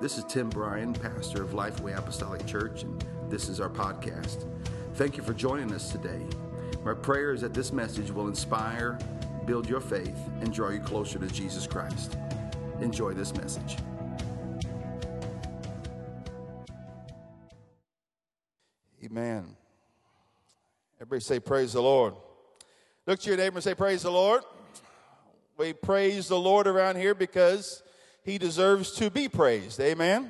This is Tim Bryan, pastor of Lifeway Apostolic Church, and this is our podcast. Thank you for joining us today. My prayer is that this message will inspire, build your faith, and draw you closer to Jesus Christ. Enjoy this message. Amen. Everybody say, Praise the Lord. Look to your neighbor and say, Praise the Lord. We praise the Lord around here because he deserves to be praised. Amen.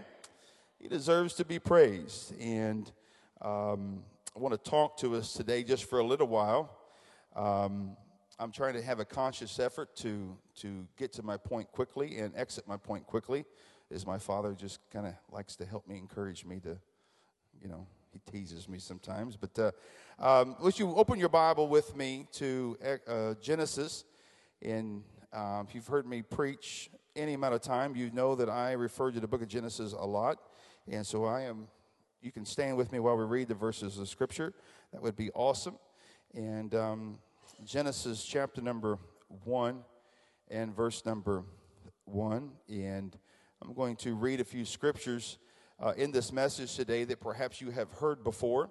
He deserves to be praised. And um, I want to talk to us today just for a little while. Um, I'm trying to have a conscious effort to, to get to my point quickly and exit my point quickly, as my father just kind of likes to help me, encourage me to, you know, he teases me sometimes. But uh, um, would you open your Bible with me to uh, Genesis? And um, if you've heard me preach any amount of time, you know that I refer to the book of Genesis a lot. And so I am, you can stand with me while we read the verses of Scripture. That would be awesome. And um, Genesis chapter number 1 and verse number 1. And I'm going to read a few scriptures uh, in this message today that perhaps you have heard before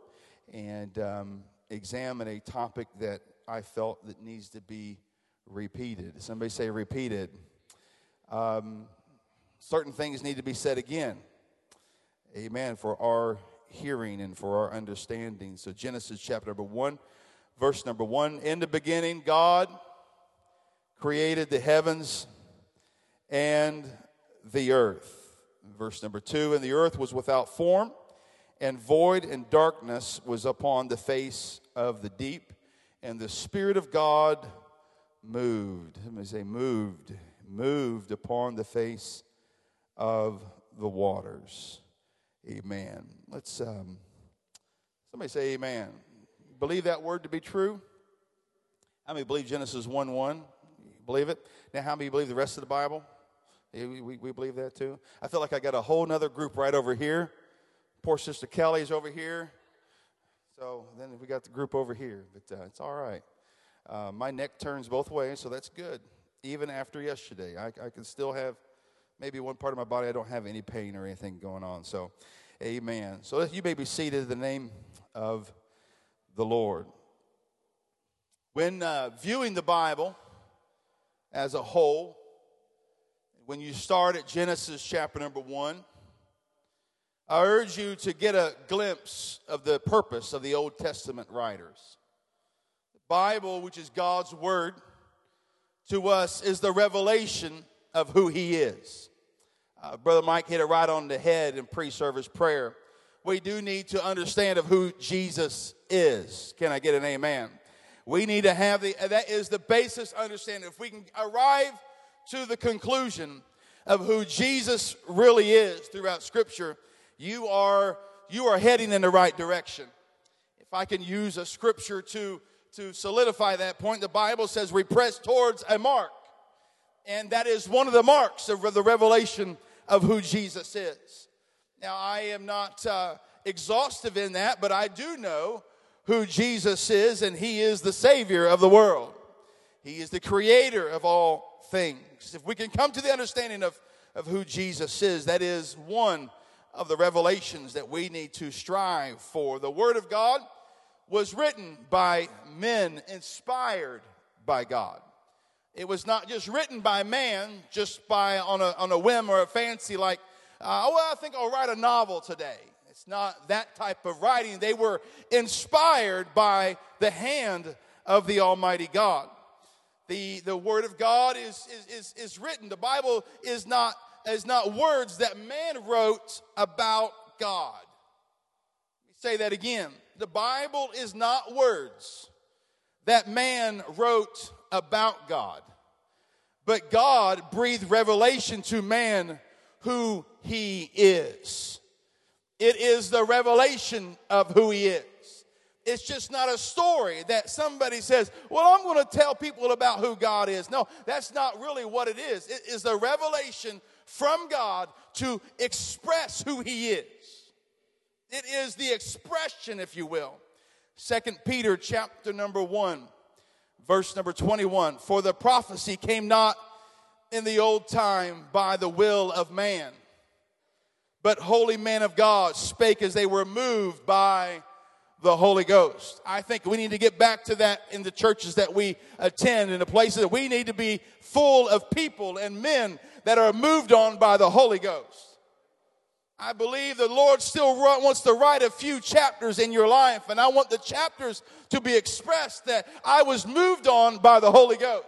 and um, examine a topic that I felt that needs to be repeated. Somebody say repeated. Um, certain things need to be said again. Amen. For our hearing and for our understanding. So, Genesis chapter number 1 verse number one In the beginning, God created the heavens and the earth. Verse number two And the earth was without form, and void, and darkness was upon the face of the deep, and the Spirit of God moved. Let me say, moved, moved upon the face of the waters. Amen. Let's, um, somebody say, Amen believe that word to be true? How many believe Genesis 1 1? Believe it? Now, how many believe the rest of the Bible? We, we, believe that too. I feel like I got a whole other group right over here. Poor Sister Kelly's over here. So then we got the group over here, but uh, it's all right. Uh, my neck turns both ways, so that's good. Even after yesterday, I, I can still have maybe one part of my body I don't have any pain or anything going on. So, amen. So you may be seated in the name of the Lord. When uh, viewing the Bible as a whole, when you start at Genesis chapter number one, I urge you to get a glimpse of the purpose of the Old Testament writers. The Bible, which is God's Word to us, is the revelation of who He is. Uh, Brother Mike hit it right on the head in pre service prayer we do need to understand of who Jesus is. Can I get an amen? We need to have the, that is the basis understanding. If we can arrive to the conclusion of who Jesus really is throughout Scripture, you are, you are heading in the right direction. If I can use a scripture to, to solidify that point, the Bible says we press towards a mark. And that is one of the marks of the revelation of who Jesus is. Now, I am not uh, exhaustive in that, but I do know who Jesus is, and He is the Savior of the world. He is the creator of all things. If we can come to the understanding of, of who Jesus is, that is one of the revelations that we need to strive for. The Word of God was written by men inspired by God. It was not just written by man, just by on a, on a whim or a fancy like uh, well, I think I'll write a novel today. It's not that type of writing. They were inspired by the hand of the Almighty God. The, the Word of God is, is, is, is written. The Bible is not, is not words that man wrote about God. Let me say that again. The Bible is not words that man wrote about God, but God breathed revelation to man who he is. It is the revelation of who he is. It's just not a story that somebody says, Well, I'm going to tell people about who God is. No, that's not really what it is. It is the revelation from God to express who he is. It is the expression, if you will. Second Peter chapter number 1, verse number 21. For the prophecy came not in the old time by the will of man but holy men of God spake as they were moved by the Holy Ghost. I think we need to get back to that in the churches that we attend, in the places that we need to be full of people and men that are moved on by the Holy Ghost. I believe the Lord still wants to write a few chapters in your life, and I want the chapters to be expressed that I was moved on by the Holy Ghost.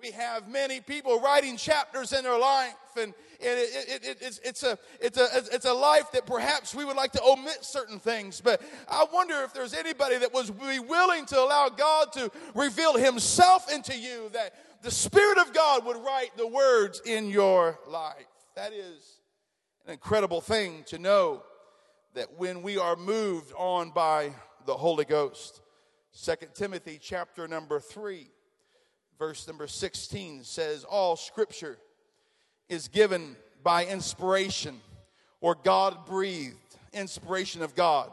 We have many people writing chapters in their life, and it, it, it, it's, it's, a, it's, a, it's a life that perhaps we would like to omit certain things. But I wonder if there's anybody that was be willing to allow God to reveal Himself into you, that the Spirit of God would write the words in your life. That is an incredible thing to know that when we are moved on by the Holy Ghost. Second Timothy chapter number 3 verse number 16 says all scripture is given by inspiration or God breathed inspiration of God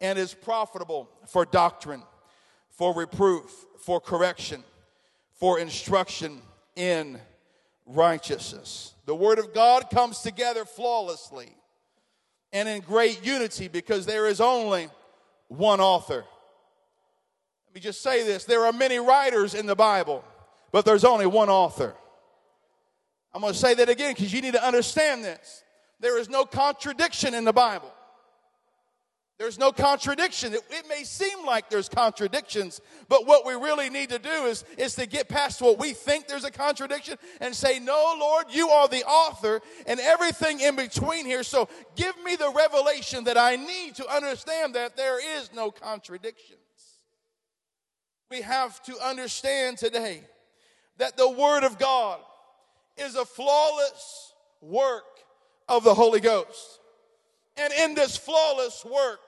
and is profitable for doctrine, for reproof, for correction, for instruction in righteousness. The Word of God comes together flawlessly and in great unity because there is only one author. Let me just say this there are many writers in the Bible, but there's only one author. I'm going to say that again because you need to understand this. There is no contradiction in the Bible. There's no contradiction. It, it, may seem like there's contradictions, but what we really need to do is, is to get past what we think there's a contradiction and say, No, Lord, you are the author and everything in between here. So give me the revelation that I need to understand that there is no contradictions. We have to understand today that the Word of God is a flawless work of the Holy Ghost. And in this flawless work,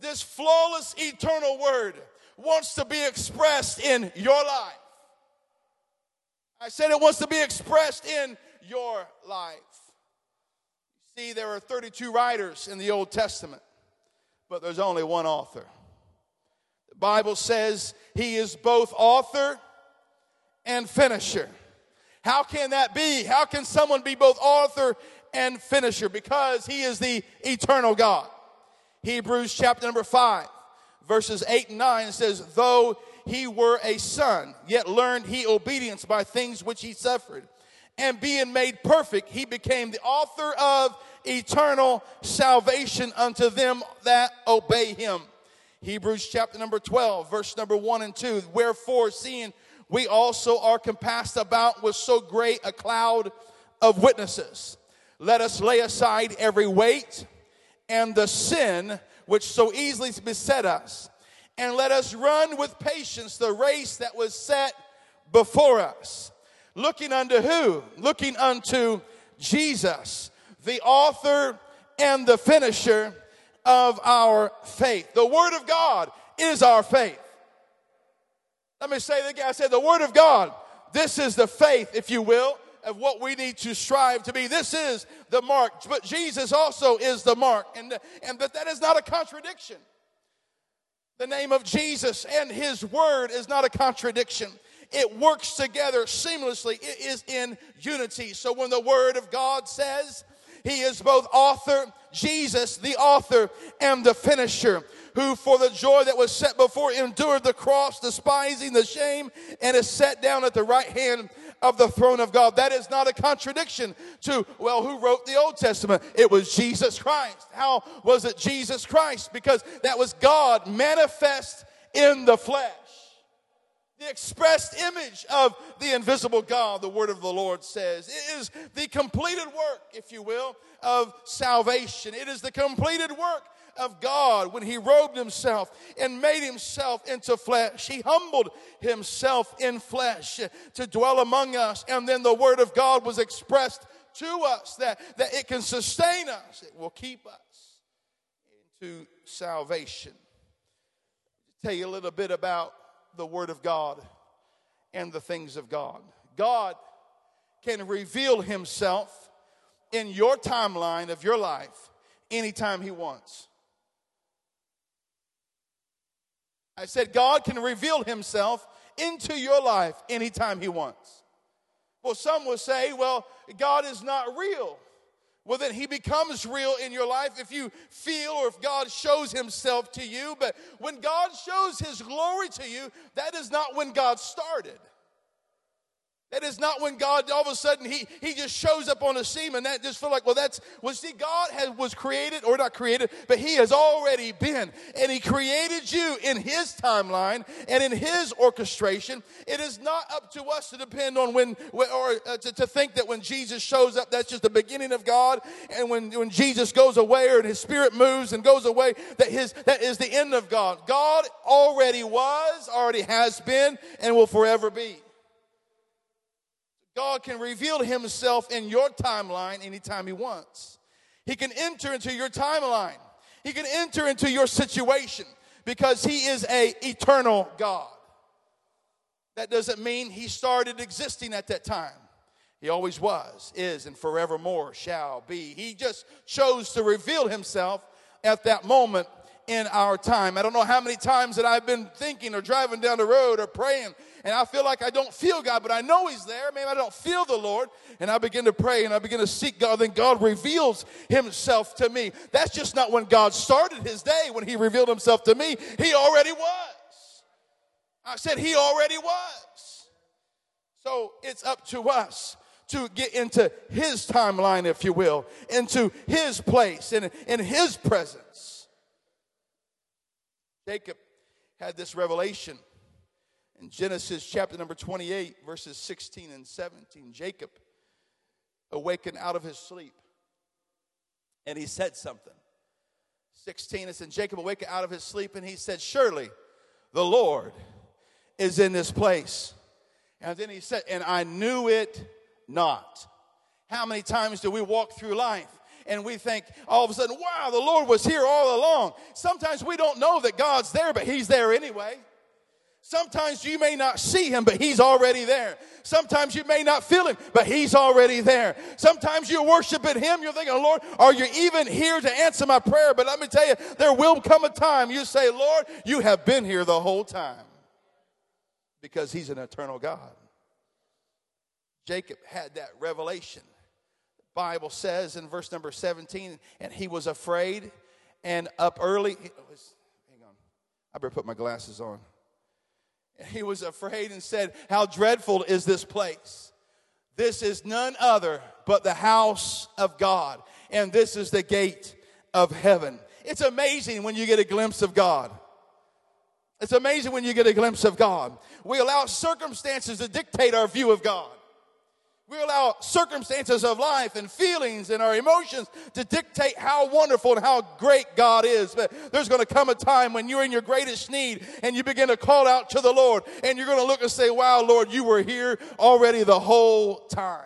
this flawless eternal word wants to be expressed in your life. I said it wants to be expressed in your life. See, there are 32 writers in the Old Testament, but there's only one author. The Bible says he is both author and finisher. How can that be? How can someone be both author and finisher? Because he is the eternal God. Hebrews chapter number 5, verses 8 and 9 says, Though he were a son, yet learned he obedience by things which he suffered. And being made perfect, he became the author of eternal salvation unto them that obey him. Hebrews chapter number 12, verse number 1 and 2. Wherefore, seeing we also are compassed about with so great a cloud of witnesses. Let us lay aside every weight and the sin which so easily beset us, and let us run with patience the race that was set before us. Looking unto who? Looking unto Jesus, the author and the finisher of our faith. The Word of God is our faith. Let me say that again. I said the Word of God. This is the faith, if you will, of what we need to strive to be. This is the mark. But Jesus also is the mark. And, and that, that is not a contradiction. The name of Jesus and His Word is not a contradiction. It works together seamlessly. It is in unity. So when the Word of God says, He is both author, Jesus, the author, and the finisher who for the joy that was set before endured the cross, despising the shame, and is set down at the right hand of the throne of God. That is not a contradiction to, well, who wrote the Old Testament? It was Jesus Christ. How was it Jesus Christ? Because that was God manifest in the flesh. The expressed image of the invisible God, the word of the Lord says. It is the completed work, if you will, of salvation. It is the completed work of God when he robed himself and made himself into flesh. He humbled himself in flesh to dwell among us. And then the word of God was expressed to us that, that it can sustain us, it will keep us into salvation. Tell you a little bit about the word of God and the things of God. God can reveal himself in your timeline of your life anytime he wants. I said, God can reveal himself into your life anytime he wants. Well, some will say, well, God is not real. well, then he becomes real in your life if you feel or if God shows himself to you. But when God shows his glory to you, that is not when God started. That is not when God all of a sudden he, he just shows up on a scene and that just feel like, well, that's, well, see, God has, was created or not created, but he has already been. And he created you in his timeline and in his orchestration. It is not up to us to depend on when, or uh, to, to think that when Jesus shows up, that's just the beginning of God. And when, when Jesus goes away or his spirit moves and goes away, that his, that is the end of God. God already was, already has been, and will forever be. God can reveal himself in your timeline anytime he wants. He can enter into your timeline. He can enter into your situation because he is a eternal God. That doesn't mean he started existing at that time. He always was, is, and forevermore shall be. He just chose to reveal himself at that moment in our time. I don't know how many times that I've been thinking or driving down the road or praying and I feel like I don't feel God, but I know He's there. Maybe I don't feel the Lord. And I begin to pray and I begin to seek God. Then God reveals Himself to me. That's just not when God started His day, when He revealed Himself to me. He already was. I said He already was. So it's up to us to get into his timeline, if you will, into his place and in his presence. Jacob had this revelation in Genesis chapter number 28, verses 16 and 17, Jacob awakened out of his sleep and he said something. 16, it said, Jacob awakened out of his sleep and he said, Surely the Lord is in this place. And then he said, And I knew it not. How many times do we walk through life and we think all of a sudden, wow, the Lord was here all along? Sometimes we don't know that God's there, but He's there anyway. Sometimes you may not see him, but he's already there. Sometimes you may not feel him, but he's already there. Sometimes you're worshiping him, you're thinking, Lord, are you even here to answer my prayer? But let me tell you, there will come a time you say, Lord, you have been here the whole time. Because he's an eternal God. Jacob had that revelation. The Bible says in verse number 17, and he was afraid and up early. hang on. I better put my glasses on. He was afraid and said, How dreadful is this place? This is none other but the house of God, and this is the gate of heaven. It's amazing when you get a glimpse of God. It's amazing when you get a glimpse of God. We allow circumstances to dictate our view of God. We allow circumstances of life and feelings and our emotions to dictate how wonderful and how great God is. But there's going to come a time when you're in your greatest need and you begin to call out to the Lord and you're going to look and say, Wow, Lord, you were here already the whole time.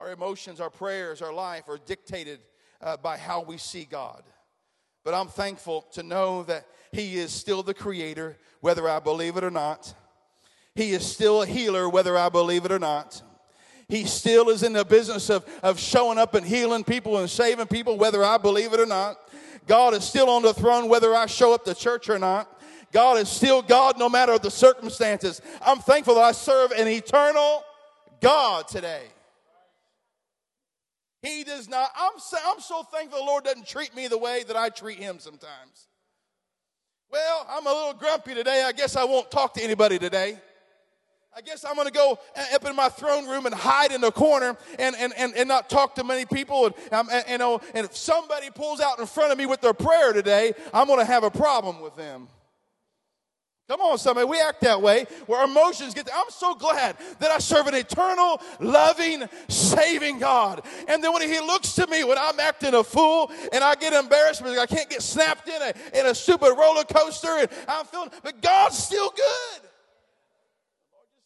Our emotions, our prayers, our life are dictated uh, by how we see God. But I'm thankful to know that He is still the Creator, whether I believe it or not. He is still a healer, whether I believe it or not. He still is in the business of, of showing up and healing people and saving people, whether I believe it or not. God is still on the throne, whether I show up to church or not. God is still God no matter the circumstances. I'm thankful that I serve an eternal God today. He does not, I'm so, I'm so thankful the Lord doesn't treat me the way that I treat him sometimes. Well, I'm a little grumpy today. I guess I won't talk to anybody today. I guess I'm going to go up in my throne room and hide in the corner and, and, and, and not talk to many people. And, um, and, you know, and if somebody pulls out in front of me with their prayer today, I'm going to have a problem with them. Come on, somebody. We act that way where emotions get. I'm so glad that I serve an eternal, loving, saving God. And then when He looks to me when I'm acting a fool and I get embarrassed because I can't get snapped in a in a stupid roller coaster and I'm feeling, but God's still good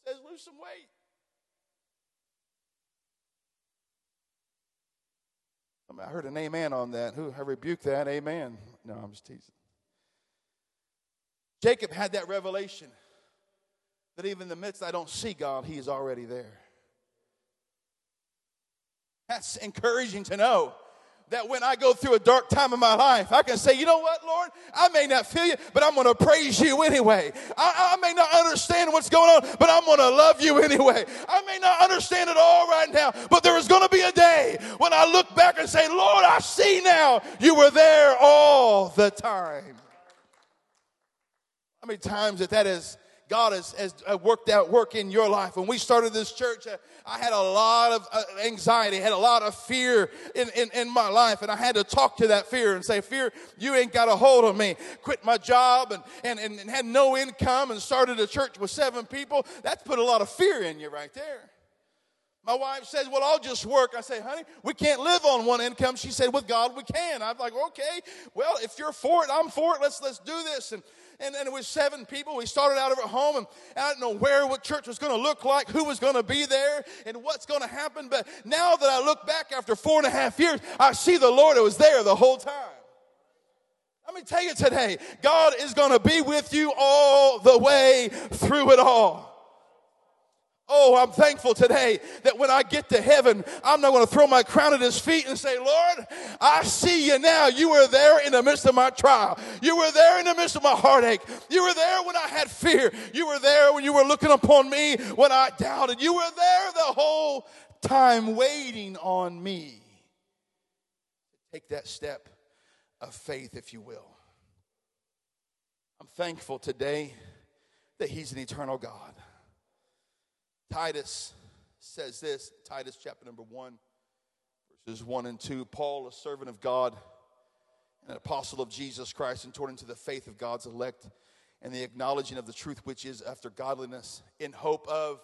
says lose some weight. I heard an amen on that. Who I rebuke that? Amen. No, I'm just teasing. Jacob had that revelation that even in the midst I don't see God, He is already there. That's encouraging to know that when I go through a dark time in my life, I can say, you know what, Lord? I may not feel you, but I'm going to praise you anyway. I, I, may not understand what's going on, but I'm going to love you anyway. I may not understand it all right now, but there is going to be a day when I look back and say, Lord, I see now you were there all the time. How many times that that is God has, has uh, worked out work in your life. When we started this church, uh, I had a lot of uh, anxiety, had a lot of fear in, in, in my life, and I had to talk to that fear and say, Fear, you ain't got a hold of me. Quit my job and, and, and had no income and started a church with seven people. That's put a lot of fear in you right there. My wife says, Well, I'll just work. I say, Honey, we can't live on one income. She said, With God, we can. I'm like, Okay, well, if you're for it, I'm for it. Let's, let's do this. And and, and it was seven people. We started out of our home, and I didn't know where what church was going to look like, who was going to be there, and what's going to happen. But now that I look back after four and a half years, I see the Lord was there the whole time. Let me tell you today, God is going to be with you all the way through it all. Oh, I'm thankful today that when I get to heaven, I'm not going to throw my crown at his feet and say, Lord, I see you now. You were there in the midst of my trial. You were there in the midst of my heartache. You were there when I had fear. You were there when you were looking upon me when I doubted. You were there the whole time waiting on me. Take that step of faith, if you will. I'm thankful today that he's an eternal God. Titus says this, Titus chapter number 1, verses 1 and 2. Paul, a servant of God, an apostle of Jesus Christ, and according into the faith of God's elect, and the acknowledging of the truth which is after godliness, in hope of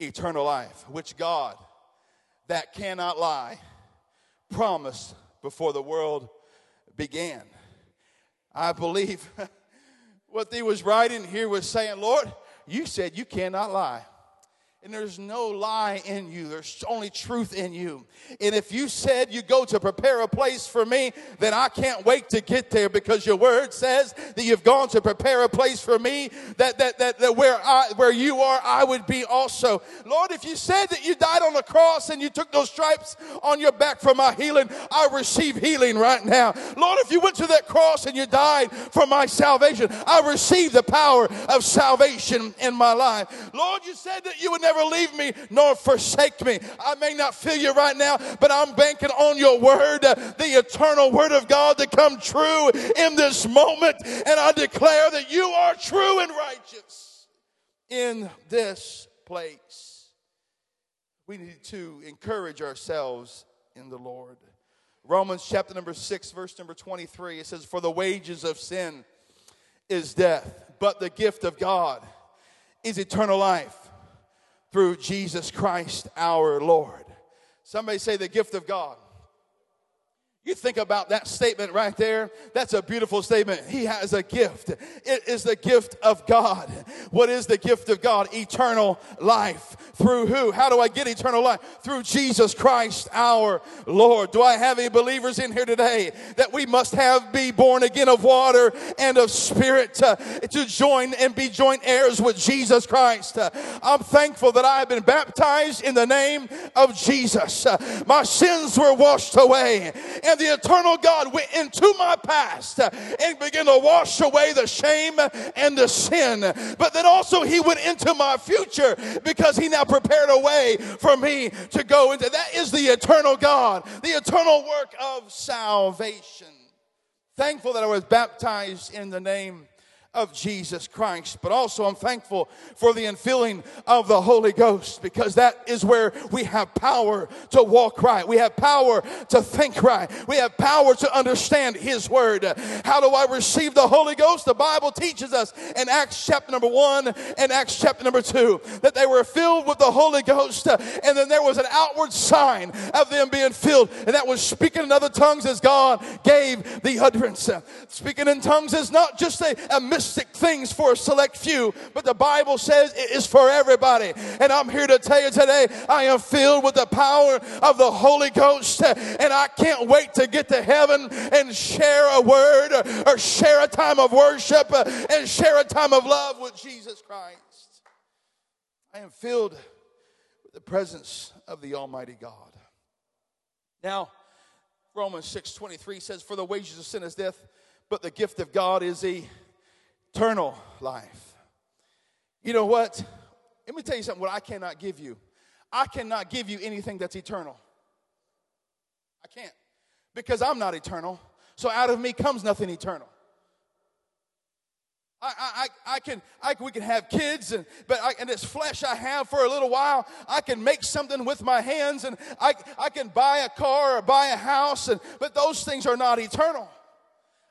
eternal life, which God, that cannot lie, promised before the world began. I believe what he was writing here was saying, Lord, you said you cannot lie and there's no lie in you. There's only truth in you. And if you said you go to prepare a place for me, then I can't wait to get there because your word says that you've gone to prepare a place for me that, that, that, that where I, where you are, I would be also. Lord, if you said that you died on the cross and you took those stripes on your back for my healing, I receive healing right now. Lord, if you went to that cross and you died for my salvation, I receive the power of salvation in my life. Lord, you said that you would never leave me nor forsake me. I may not feel you right now, but I'm banking on your word, uh, the eternal word of God to come true in this moment. And I declare that you are true and righteous in this place. We need to encourage ourselves in the Lord. Romans chapter number 6, verse number 23, it says, For the wages of sin is death, but the gift of God is eternal life through Jesus Christ our Lord. Somebody say the gift of God. You think about that statement right there. That's a beautiful statement. He has a gift. It is the gift of God. What is the gift of God? Eternal life. Through who? How do I get eternal life? Through Jesus Christ our Lord. Do I have any believers in here today that we must have be born again of water and of spirit uh, to join and be joint heirs with Jesus Christ? I'm thankful that I have been baptized in the name of Jesus. My sins were washed away and and the eternal God went into my past and began to wash away the shame and the sin. But then also he went into my future because he now prepared a way for me to go into. That is the eternal God, the eternal work of salvation. Thankful that I was baptized in the name of Jesus Christ. But also, I'm thankful for the infilling of the Holy Ghost because that is where we have power to walk right. We have power to think right. We have power to understand His Word. How do I receive the Holy Ghost? The Bible teaches us in Acts chapter number one and Acts chapter number two that they were filled with the Holy Ghost, and then there was an outward sign of them being filled, and that was speaking in other tongues as God gave the utterance. Speaking in tongues is not just a, a things for a select few, but the Bible says it is for everybody. And I'm here to tell you today, I am filled with the power of the Holy Ghost, and I can't wait to get to heaven and share a word or share a time of worship and share a time of love with Jesus Christ. I am filled with the presence of the Almighty God. Now, Romans 6 23 says, For the wages of sin is death, but the gift of God is eternal life. You know what? Let me tell you something what I cannot give you. I cannot give you anything that's eternal. I can't. Because I'm not eternal. So out of me comes nothing eternal. I, I, I can, I, we can have kids, and, but I, and this flesh I have for a little while, I can make something with my hands, and I, I can buy a car or buy a house, and, but those things are not eternal.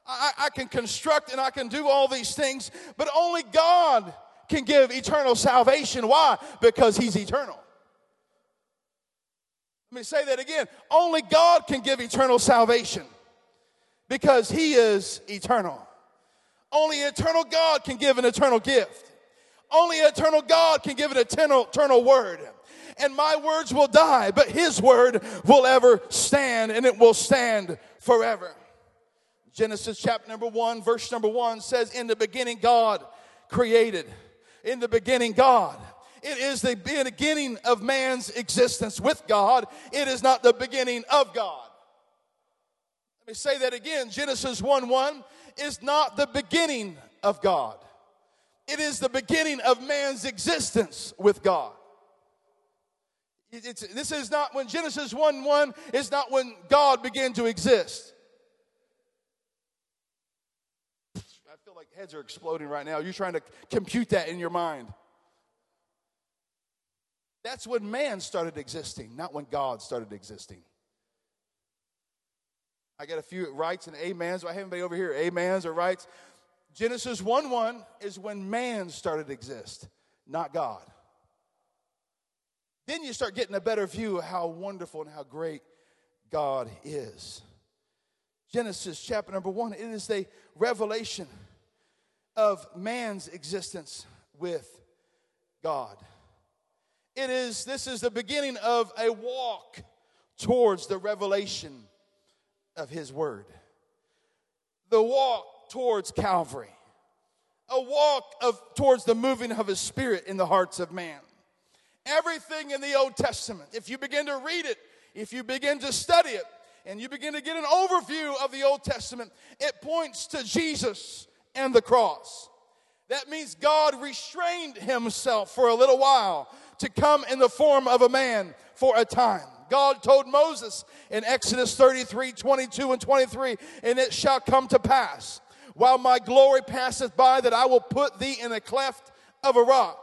I, I can construct and I can do all these things, but only God can give eternal salvation. Why? Because He's eternal. Let me say that again. Only God can give eternal salvation because He is eternal. Only eternal God can give an eternal gift. Only eternal God can give an eternal, eternal word. And my words will die, but His word will ever stand, and it will stand forever. Genesis chapter number one, verse number one says, In the beginning, God created. In the beginning, God. It is the beginning of man's existence with God. It is not the beginning of God. Let me say that again. Genesis 1 1 is not the beginning of God, it is the beginning of man's existence with God. It's, this is not when Genesis 1 1 is not when God began to exist. I feel like heads are exploding right now. You're trying to compute that in your mind. That's when man started existing, not when God started existing. I got a few rights and amens. I have anybody over here? Amens or rights? Genesis 1 1 is when man started to exist, not God. Then you start getting a better view of how wonderful and how great God is. Genesis chapter number 1, it is a revelation of man's existence with God. It is, this is the beginning of a walk towards the revelation of His Word. The walk towards Calvary, a walk of, towards the moving of His Spirit in the hearts of man. Everything in the Old Testament, if you begin to read it, if you begin to study it, and you begin to get an overview of the Old Testament, it points to Jesus and the cross. That means God restrained himself for a little while to come in the form of a man for a time. God told Moses in Exodus 33 22 and 23, and it shall come to pass, while my glory passeth by, that I will put thee in a cleft of a rock,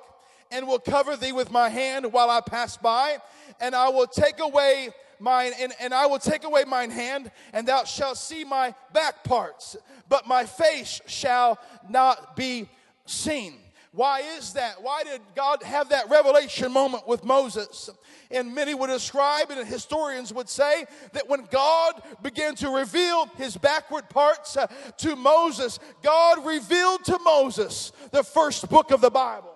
and will cover thee with my hand while I pass by, and I will take away mine, and, and I will take away mine hand, and thou shalt see my back parts, but my face shall not be seen. Why is that? Why did God have that revelation moment with Moses? And many would ascribe, and historians would say, that when God began to reveal his backward parts uh, to Moses, God revealed to Moses the first book of the Bible.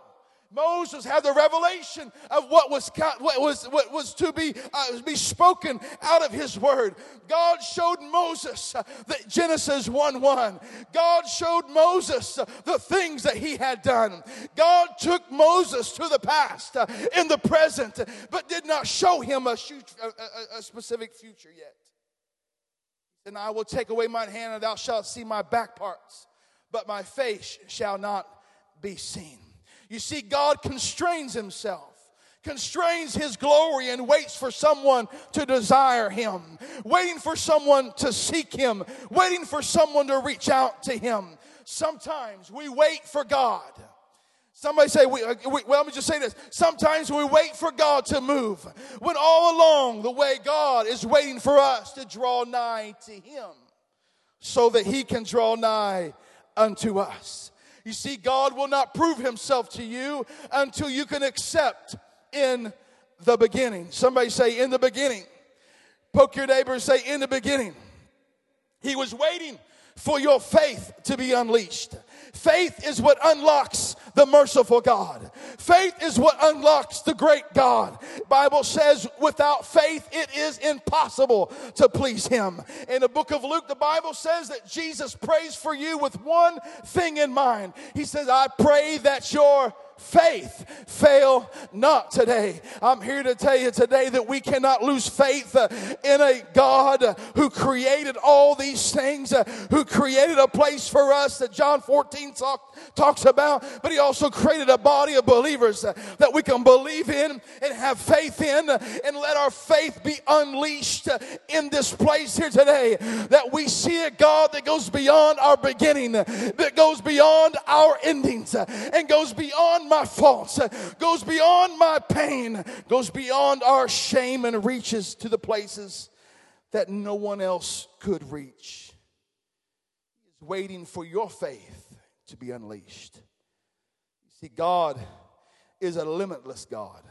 Moses had the revelation of what was, what was, what was to be, uh, be spoken out of his word. God showed Moses uh, that Genesis 1 1. God showed Moses uh, the things that he had done. God took Moses to the past, uh, in the present, but did not show him a, a, a specific future yet. And I will take away mine hand, and thou shalt see my back parts, but my face shall not be seen. You see, God constrains himself constrains his glory and waits for someone to desire him, waiting for someone to seek him, waiting for someone to reach out to him. Sometimes we wait for God. Somebody say, we, uh, we, well, let me just say this. Sometimes we wait for God to move when all along the way God is waiting for us to draw nigh to him so that he can draw nigh unto us. You see, God will not prove himself to you until you can accept in the beginning. Somebody say, in the beginning. Poke your neighbor and say, in the beginning. He was waiting for your faith to be unleashed. Faith is what unlocks the merciful God. Faith is what unlocks the great God. Bible says without faith it is impossible to please him. In the book of Luke the Bible says that Jesus prays for you with one thing in mind. He says, "I pray that your faith fail not today. I'm here to tell you today that we cannot lose faith uh, in a God who created all these things, uh, who created a place for us that John 14 talk, talks about, but He also created a body of believers uh, that we can believe in and have faith in, and let our faith be unleashed in this place here today. That we see a God that goes beyond our beginning, that goes beyond our endings, and goes beyond my faults, uh, goes beyond my pain, goes beyond our shame, and reaches to the places that no one else could reach. He is waiting for your faith to be unleashed. You see, God is a limitless God.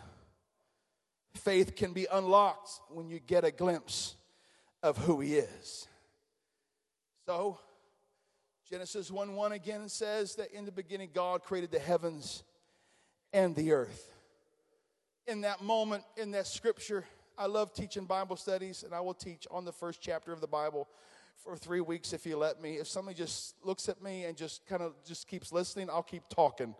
Faith can be unlocked when you get a glimpse of who He is. So, Genesis 1 1 again says that in the beginning God created the heavens and the earth. In that moment, in that scripture, I love teaching Bible studies, and I will teach on the first chapter of the Bible for three weeks if you let me. If somebody just looks at me and just kind of just keeps listening, I'll keep talking.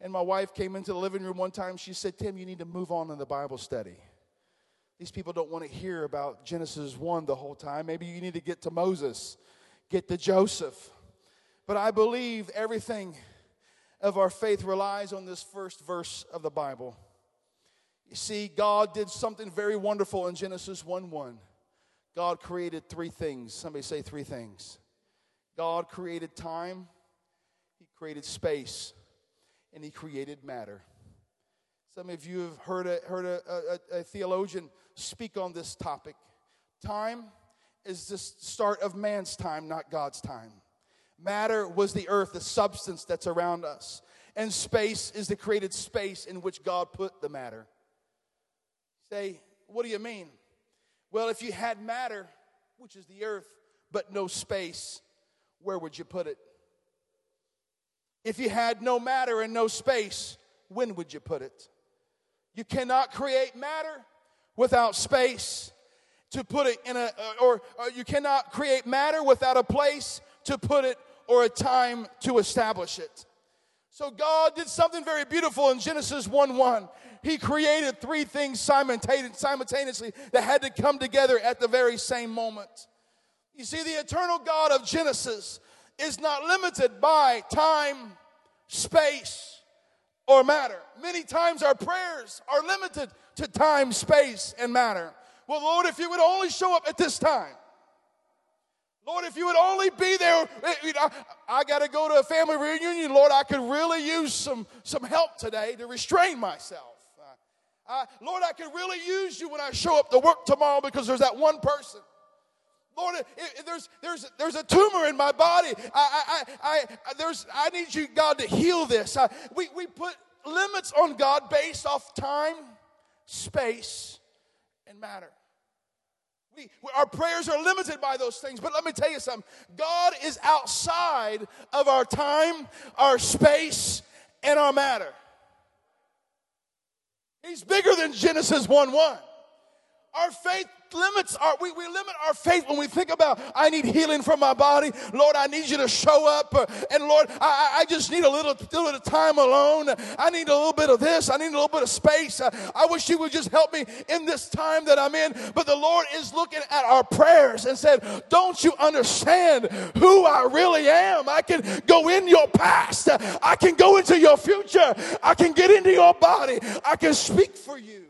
And my wife came into the living room one time. She said, Tim, you need to move on in the Bible study. These people don't want to hear about Genesis 1 the whole time. Maybe you need to get to Moses, get to Joseph. But I believe everything of our faith relies on this first verse of the Bible. You see, God did something very wonderful in Genesis 1 1. God created three things. Somebody say three things. God created time, He created space, and He created matter. Some of you have heard a, heard a, a, a theologian speak on this topic. Time is the start of man's time, not God's time. Matter was the earth, the substance that's around us. And space is the created space in which God put the matter. Say, what do you mean? Well, if you had matter, which is the earth, but no space, where would you put it? If you had no matter and no space, when would you put it? You cannot create matter without space to put it in a, or, or you cannot create matter without a place to put it or a time to establish it. So God did something very beautiful in Genesis 1 1. He created three things simultaneously that had to come together at the very same moment. You see, the eternal God of Genesis is not limited by time, space, or matter. Many times our prayers are limited to time, space, and matter. Well, Lord, if you would only show up at this time, Lord, if you would only be there, eh, I, I got to go to a family reunion. Lord, I could really use some, some help today to restrain myself. Uh, Lord, I could really use you when I show up to work tomorrow because there's that one person. Lord, it, it, there's, there's, there's a tumor in my body. I, I, I, there's, I need you, God, to heal this. We, we put limits on God based off time, space, and matter. We, our prayers are limited by those things. But let me tell you something God is outside of our time, our space, and our matter. He's bigger than Genesis 1 1. Our faith limits our, we, we limit our faith when we think about, I need healing from my body. Lord, I need you to show up. And Lord, I, I just need a little, little bit of time alone. I need a little bit of this. I need a little bit of space. I wish you would just help me in this time that I'm in. But the Lord is looking at our prayers and said, don't you understand who I really am? I can go in your past. I can go into your future. I can get into your body. I can speak for you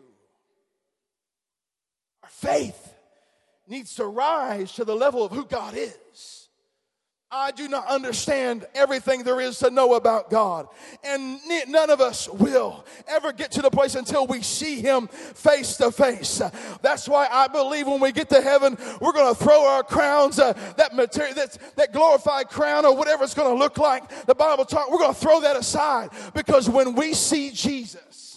faith needs to rise to the level of who God is. I do not understand everything there is to know about God. And none of us will ever get to the place until we see Him face to face. That's why I believe when we get to heaven, we're going to throw our crowns, uh, that material, that, that glorified crown or whatever it's going to look like. The Bible talk, we're going to throw that aside because when we see Jesus,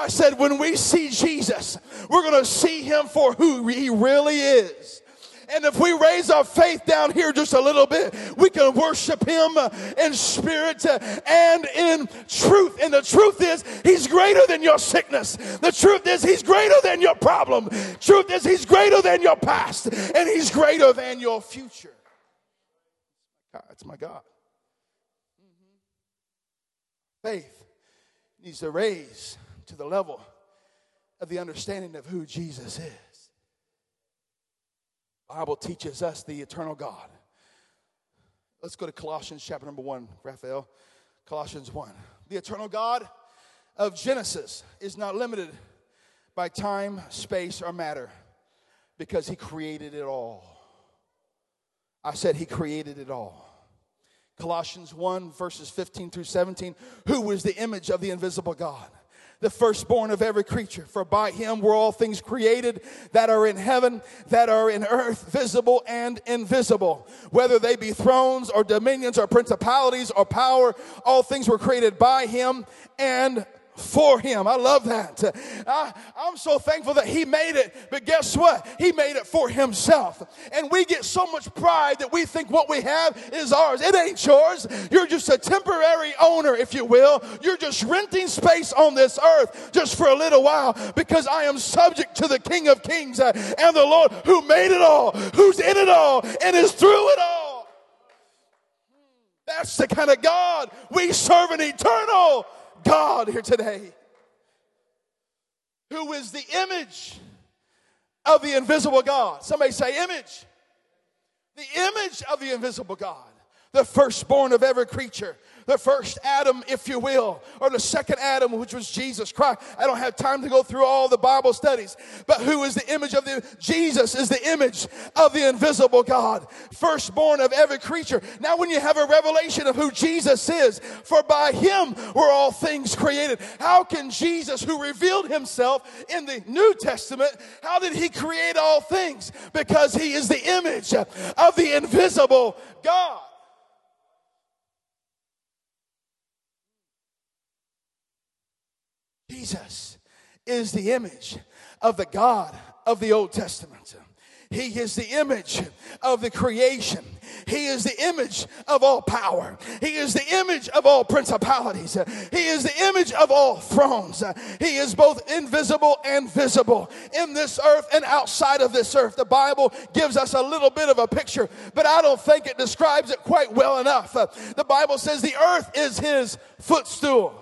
I said, when we see Jesus, we're going to see him for who he really is. And if we raise our faith down here just a little bit, we can worship Him in spirit and in truth. And the truth is, He's greater than your sickness. The truth is, He's greater than your problem. Truth is, He's greater than your past. And He's greater than your future. That's my God. Faith needs to raise to the level of the understanding of who Jesus is. Bible teaches us the eternal God. Let's go to Colossians chapter number 1, Raphael. Colossians 1. The eternal God of Genesis is not limited by time, space, or matter because he created it all. I said he created it all. Colossians 1, verses 15 through 17. Who was the image of the invisible God? The firstborn of every creature. For by him were all things created that are in heaven, that are in earth, visible and invisible. Whether they be thrones or dominions or principalities or power, all things were created by him and for him. I love that. I, am so thankful that he made it, but guess what? He made it for himself. And we get so much pride that we think what we have is ours. It ain't yours. You're just a temporary owner, if you will. You're just renting space on this earth just for a little while because I am subject to the King of Kings uh, and the Lord who made it all, who's in it all, and is through it all. That's the kind of God we serve an eternal God here today, who is the image of the invisible God. Somebody say, image. The image of the invisible God, the firstborn of every creature the first Adam, if you will, or the second Adam, which was Jesus Christ. I don't have time to go through all the Bible studies, but who is the image of the, Jesus is the image of the invisible God, firstborn of every creature. Now, when you have a revelation of who Jesus is, for by him were all things created. How can Jesus, who revealed himself in the New Testament, how did he create all things? Because he is the image of the invisible God. Jesus is the image of the God of the Old Testament. He is the image of the creation. He is the image of all power. He is the image of all principalities. He is the image of all thrones. He is both invisible and visible in this earth and outside of this earth. The Bible gives us a little bit of a picture, but I don't think it describes it quite well enough. The Bible says the earth is his footstool.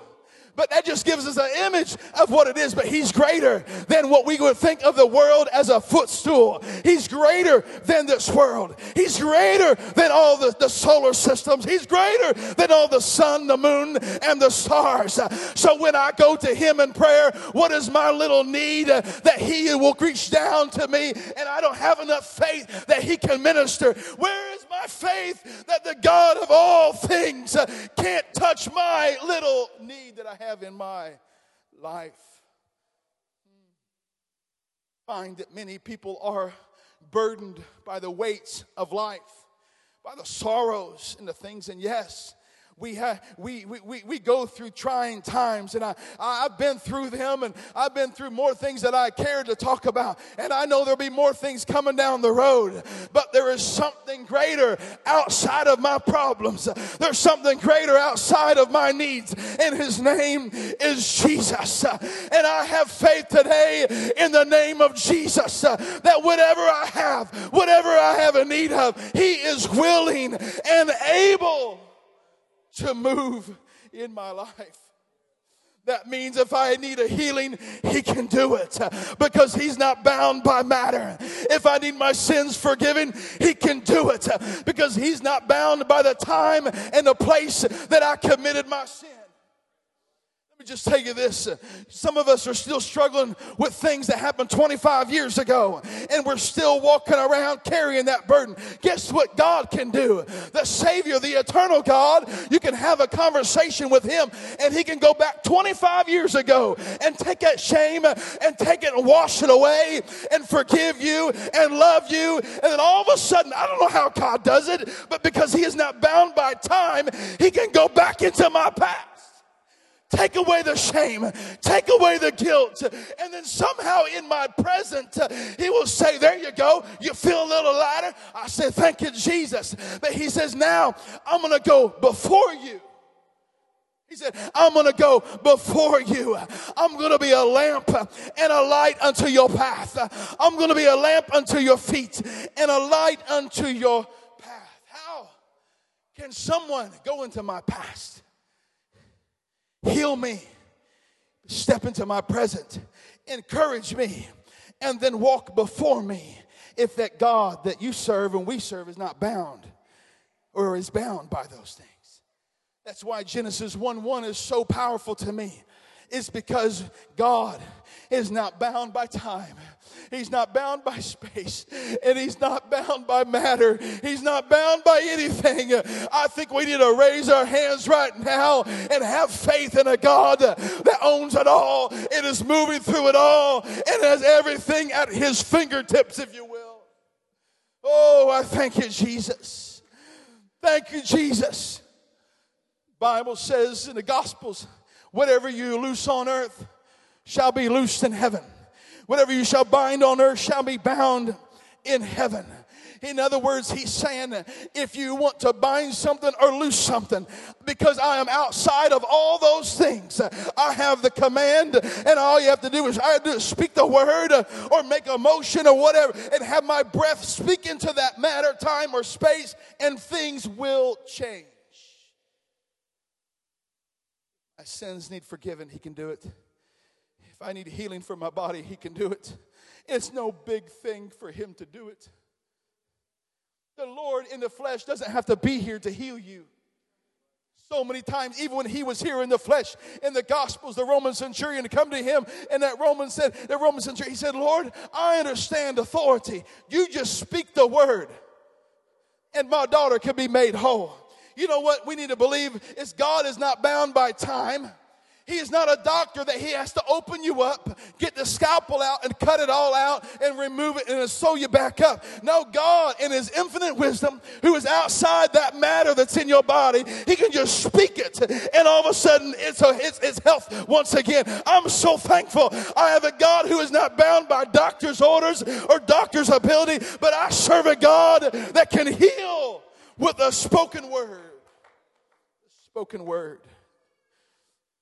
But that just gives us an image of what it is. But he's greater than what we would think of the world as a footstool. He's greater than this world. He's greater than all the, the solar systems. He's greater than all the sun, the moon, and the stars. So when I go to him in prayer, what is my little need that he will reach down to me and I don't have enough faith that he can minister? Where is my faith that the God of all things can't touch my little need that I have? Have in my life. Find that many people are burdened by the weights of life, by the sorrows and the things. And yes, we, have, we, we, we go through trying times, and I, I've been through them, and I've been through more things that I care to talk about. And I know there'll be more things coming down the road, but there is something greater outside of my problems. There's something greater outside of my needs, and His name is Jesus. And I have faith today in the name of Jesus that whatever I have, whatever I have a need of, He is willing and able to move in my life. That means if I need a healing, He can do it because He's not bound by matter. If I need my sins forgiven, He can do it because He's not bound by the time and the place that I committed my sin just tell you this. Some of us are still struggling with things that happened 25 years ago, and we're still walking around carrying that burden. Guess what God can do? The Savior, the eternal God, you can have a conversation with Him, and He can go back 25 years ago and take that shame and take it and wash it away and forgive you and love you. And then all of a sudden, I don't know how God does it, but because He is not bound by time, He can go back into my past. Take away the shame. Take away the guilt. And then somehow in my present, he will say, There you go. You feel a little lighter. I say, Thank you, Jesus. But he says, Now I'm going to go before you. He said, I'm going to go before you. I'm going to be a lamp and a light unto your path. I'm going to be a lamp unto your feet and a light unto your path. How can someone go into my past? Heal me step into my present, encourage me, and then walk before me if that God that you serve and we serve is not bound or is bound by those things. That's why Genesis 1 1 is so powerful to me. It's because God is not bound by time. He's not bound by space and he's not bound by matter. He's not bound by anything. I think we need to raise our hands right now and have faith in a God that owns it all and is moving through it all and has everything at his fingertips, if you will. Oh, I thank you, Jesus. Thank you, Jesus. Bible says in the Gospels, whatever you loose on earth shall be loosed in heaven. Whatever you shall bind on earth shall be bound in heaven. In other words, he's saying, if you want to bind something or loose something, because I am outside of all those things, I have the command, and all you have to do is I speak the word or make a motion or whatever, and have my breath speak into that matter, time, or space, and things will change my sins need forgiven, He can do it. If I need healing for my body, He can do it. It's no big thing for Him to do it. The Lord in the flesh doesn't have to be here to heal you. So many times, even when he was here in the flesh, in the Gospels, the Roman centurion come to him, and that Roman said, the Roman centurion, he said, Lord, I understand authority. You just speak the word, and my daughter can be made whole. You know what we need to believe is God is not bound by time. He is not a doctor that he has to open you up, get the scalpel out and cut it all out and remove it and sew you back up. No, God in his infinite wisdom, who is outside that matter that's in your body, he can just speak it and all of a sudden it's, a, it's, it's health once again. I'm so thankful. I have a God who is not bound by doctor's orders or doctor's ability, but I serve a God that can heal with a spoken word spoken word.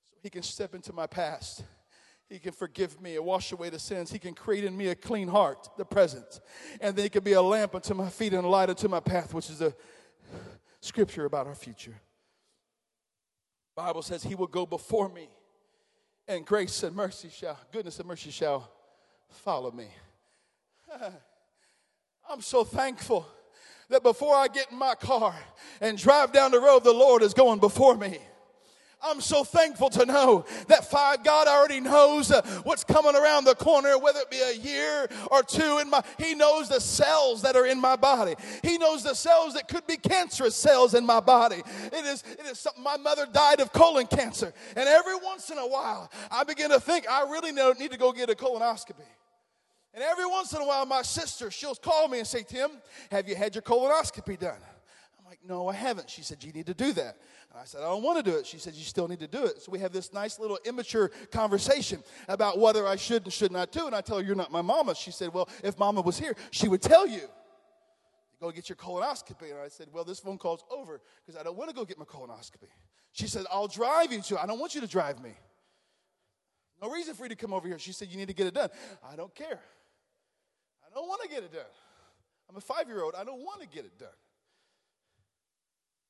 So he can step into my past. He can forgive me and wash away the sins. He can create in me a clean heart, the present. And then he can be a lamp unto my feet and a light unto my path, which is a scripture about our future. Bible says he will go before me, and grace and mercy shall, goodness and mercy shall follow me. I'm so thankful that before I get in my car and drive down the road, the Lord is going before me. I'm so thankful to know that five God already knows uh, what's coming around the corner, whether it be a year or two in my He knows the cells that are in my body. He knows the cells that could be cancerous cells in my body. It is it is something my mother died of colon cancer. And every once in a while I begin to think I really need to go get a colonoscopy. And every once in a while, my sister, she'll call me and say, Tim, have you had your colonoscopy done? I'm like, no, I haven't. She said, you need to do that. And I said, I don't want to do it. She said, you still need to do it. So we have this nice little immature conversation about whether I should and should not do. And I tell her, you're not my mama. She said, well, if mama was here, she would tell you. Go get your colonoscopy. And I said, Well, this phone call's over because I don't want to go get my colonoscopy. She said, I'll drive you to. I don't want you to drive me. No reason for you to come over here. She said, You need to get it done. I don't care don't want to get it done. I'm a five year old. I don't want to get it done.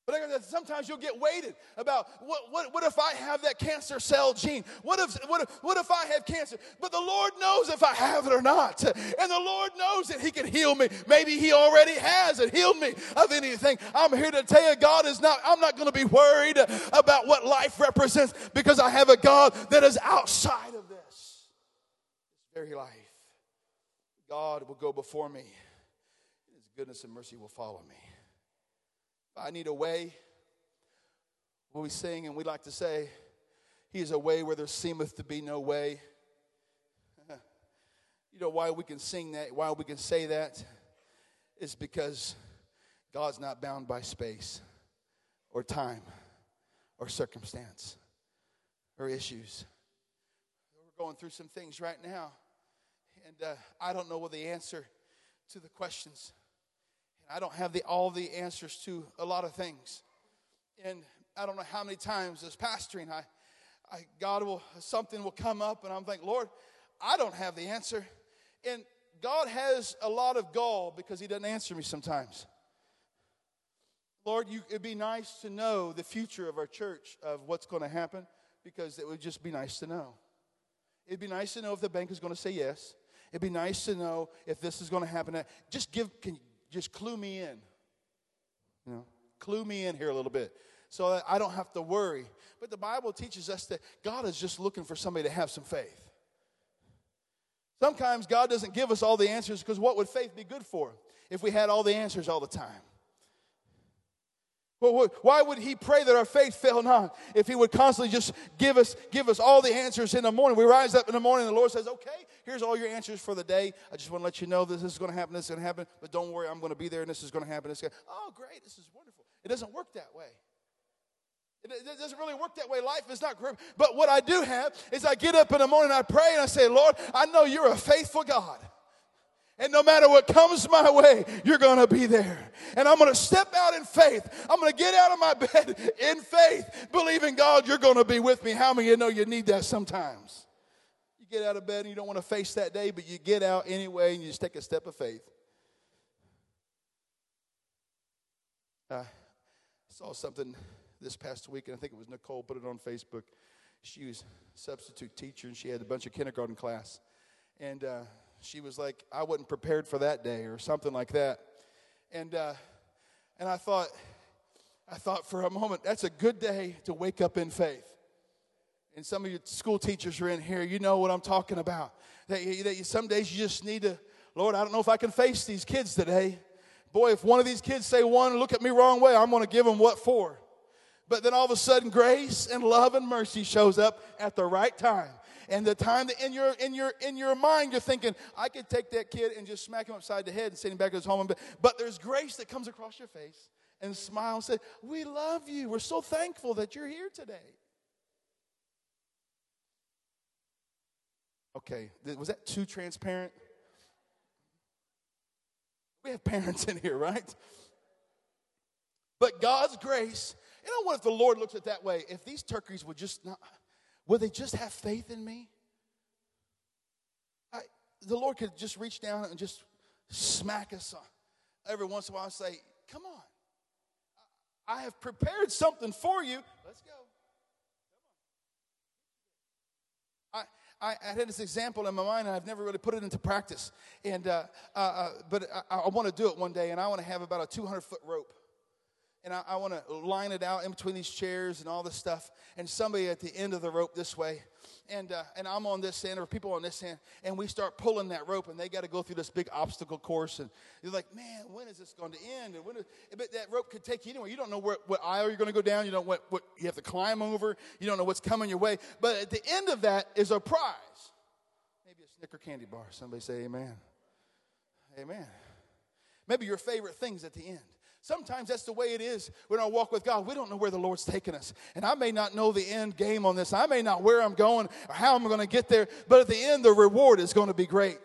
But sometimes you'll get weighted about what, what, what if I have that cancer cell gene? What if, what, if, what if I have cancer? But the Lord knows if I have it or not. And the Lord knows that He can heal me. Maybe He already has and healed me of anything. I'm here to tell you, God is not, I'm not going to be worried about what life represents because I have a God that is outside of this, very life. God will go before me. His goodness and mercy will follow me. If I need a way, what we sing and we like to say, He is a way where there seemeth to be no way. you know why we can sing that, why we can say that? Is because God's not bound by space or time or circumstance or issues. We're going through some things right now and uh, I don't know what the answer to the questions. And I don't have the, all the answers to a lot of things. And I don't know how many times as pastoring, I, I God will something will come up, and I'm thinking, Lord, I don't have the answer. And God has a lot of gall because He doesn't answer me sometimes. Lord, you, it'd be nice to know the future of our church, of what's going to happen, because it would just be nice to know. It'd be nice to know if the bank is going to say yes. It'd be nice to know if this is going to happen. Just give, can just clue me in? You know, clue me in here a little bit so that I don't have to worry. But the Bible teaches us that God is just looking for somebody to have some faith. Sometimes God doesn't give us all the answers because what would faith be good for if we had all the answers all the time? Why would he pray that our faith fail not if he would constantly just give us, give us all the answers in the morning? We rise up in the morning and the Lord says, Okay, here's all your answers for the day. I just want to let you know this is going to happen, this is going to happen, but don't worry, I'm going to be there and this is going to happen. This oh, great, this is wonderful. It doesn't work that way. It doesn't really work that way. Life is not great. But what I do have is I get up in the morning, I pray, and I say, Lord, I know you're a faithful God. And no matter what comes my way, you're going to be there. And I'm going to step out in faith. I'm going to get out of my bed in faith, believing God, you're going to be with me. How many of you know you need that sometimes? You get out of bed and you don't want to face that day, but you get out anyway and you just take a step of faith. I saw something this past week, and I think it was Nicole put it on Facebook. She was substitute teacher, and she had a bunch of kindergarten class. And uh, she was like, I wasn't prepared for that day, or something like that. And, uh, and I thought, I thought for a moment, that's a good day to wake up in faith. And some of you school teachers are in here, you know what I'm talking about. That, you, that you, some days you just need to, Lord, I don't know if I can face these kids today. Boy, if one of these kids say one, look at me wrong way, I'm going to give them what for. But then all of a sudden, grace and love and mercy shows up at the right time. And the time that in your in your in your mind you're thinking, I could take that kid and just smack him upside the head and send him back to his home. But there's grace that comes across your face and smile and say, We love you. We're so thankful that you're here today. Okay, was that too transparent? We have parents in here, right? But God's grace you know what if the Lord looks at that way? If these turkeys would just not, would they just have faith in me? I, the Lord could just reach down and just smack us on. every once in a while and say, Come on. I have prepared something for you. Let's go. I, I, I had this example in my mind, and I've never really put it into practice. And uh, uh, uh, but I, I want to do it one day, and I want to have about a 200 foot rope and I, I want to line it out in between these chairs and all this stuff, and somebody at the end of the rope this way, and uh, and I'm on this end, or people on this end, and we start pulling that rope, and they got to go through this big obstacle course, and you're like, man, when is this going to end? And when is, but that rope could take you anywhere. You don't know where, what aisle you're going to go down. You don't what, what you have to climb over. You don't know what's coming your way. But at the end of that is a prize, maybe a Snicker candy bar. Somebody say, Amen. Amen. Maybe your favorite things at the end. Sometimes that's the way it is when I walk with God. We don't know where the Lord's taking us. And I may not know the end game on this. I may not where I'm going or how I'm going to get there. But at the end, the reward is going to be great.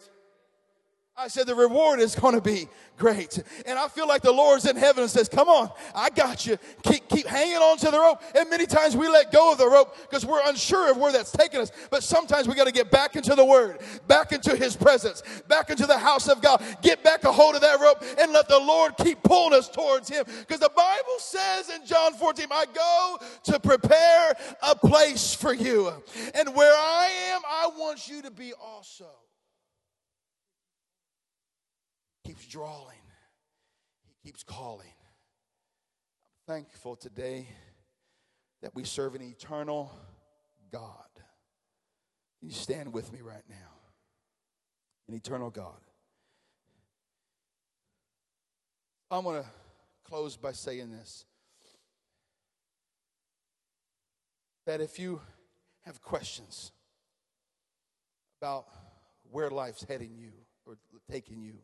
I said the reward is going to be great. And I feel like the Lord's in heaven and says, Come on, I got you. Keep, keep hanging on to the rope. And many times we let go of the rope because we're unsure of where that's taking us. But sometimes we got to get back into the Word, back into His presence, back into the house of God. Get back a hold of that rope and let the Lord keep pulling us towards Him. Because the Bible says in John 14, I go to prepare a place for you. And where I am, I want you to be also keeps drawing, He keeps calling. I'm thankful today that we serve an eternal God. Can you stand with me right now? An eternal God. I'm going to close by saying this that if you have questions about where life's heading you or taking you,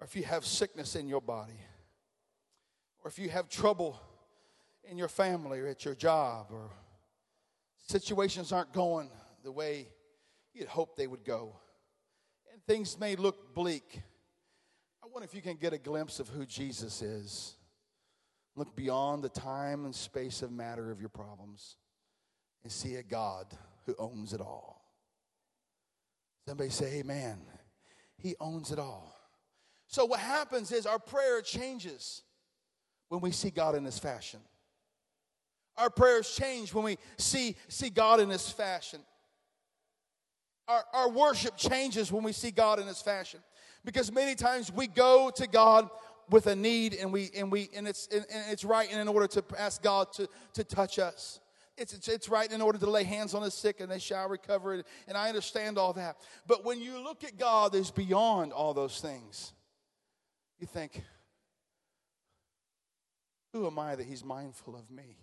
or if you have sickness in your body, or if you have trouble in your family or at your job, or situations aren't going the way you'd hope they would go, and things may look bleak, I wonder if you can get a glimpse of who Jesus is. Look beyond the time and space of matter of your problems and see a God who owns it all. Somebody say, Amen. He owns it all. So, what happens is our prayer changes when we see God in this fashion. Our prayers change when we see, see God in this fashion. our, our worship changes when we see God in this fashion. Because many times we go to God with a need and we and we and it's and, it's right in order to ask God to to touch us. It's, it's, it's right in order to lay hands on the sick and they shall recover. And I understand all that. But when you look at God, there's beyond all those things. You think, who am I that He's mindful of me?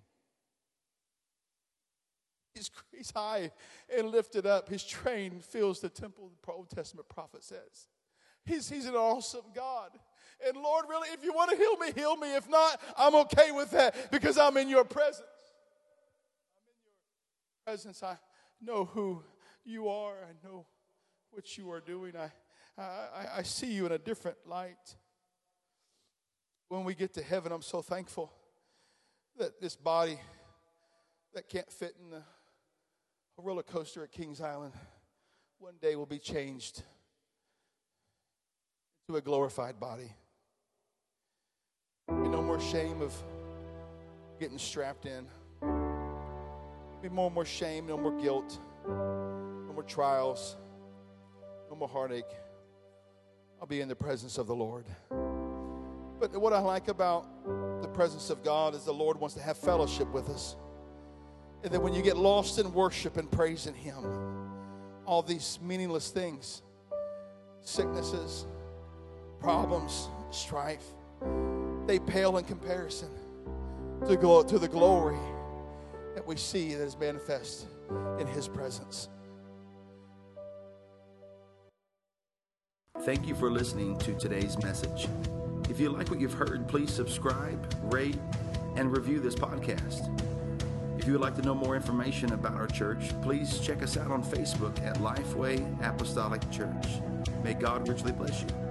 He's, he's high and lifted up. His train fills the temple, the Old Testament prophet says. He's, he's an awesome God. And Lord, really, if you want to heal me, heal me. If not, I'm okay with that because I'm in your presence. I'm in your presence. I know who you are. I know what you are doing. I, I, I see you in a different light. When we get to heaven, I'm so thankful that this body that can't fit in the roller coaster at Kings Island one day will be changed to a glorified body. No more shame of getting strapped in. Be more and more shame, no more guilt, no more trials, no more heartache. I'll be in the presence of the Lord. But what I like about the presence of God is the Lord wants to have fellowship with us. And then when you get lost in worship and praising Him, all these meaningless things, sicknesses, problems, strife, they pale in comparison to, to the glory that we see that is manifest in His presence. Thank you for listening to today's message. If you like what you've heard, please subscribe, rate, and review this podcast. If you would like to know more information about our church, please check us out on Facebook at Lifeway Apostolic Church. May God richly bless you.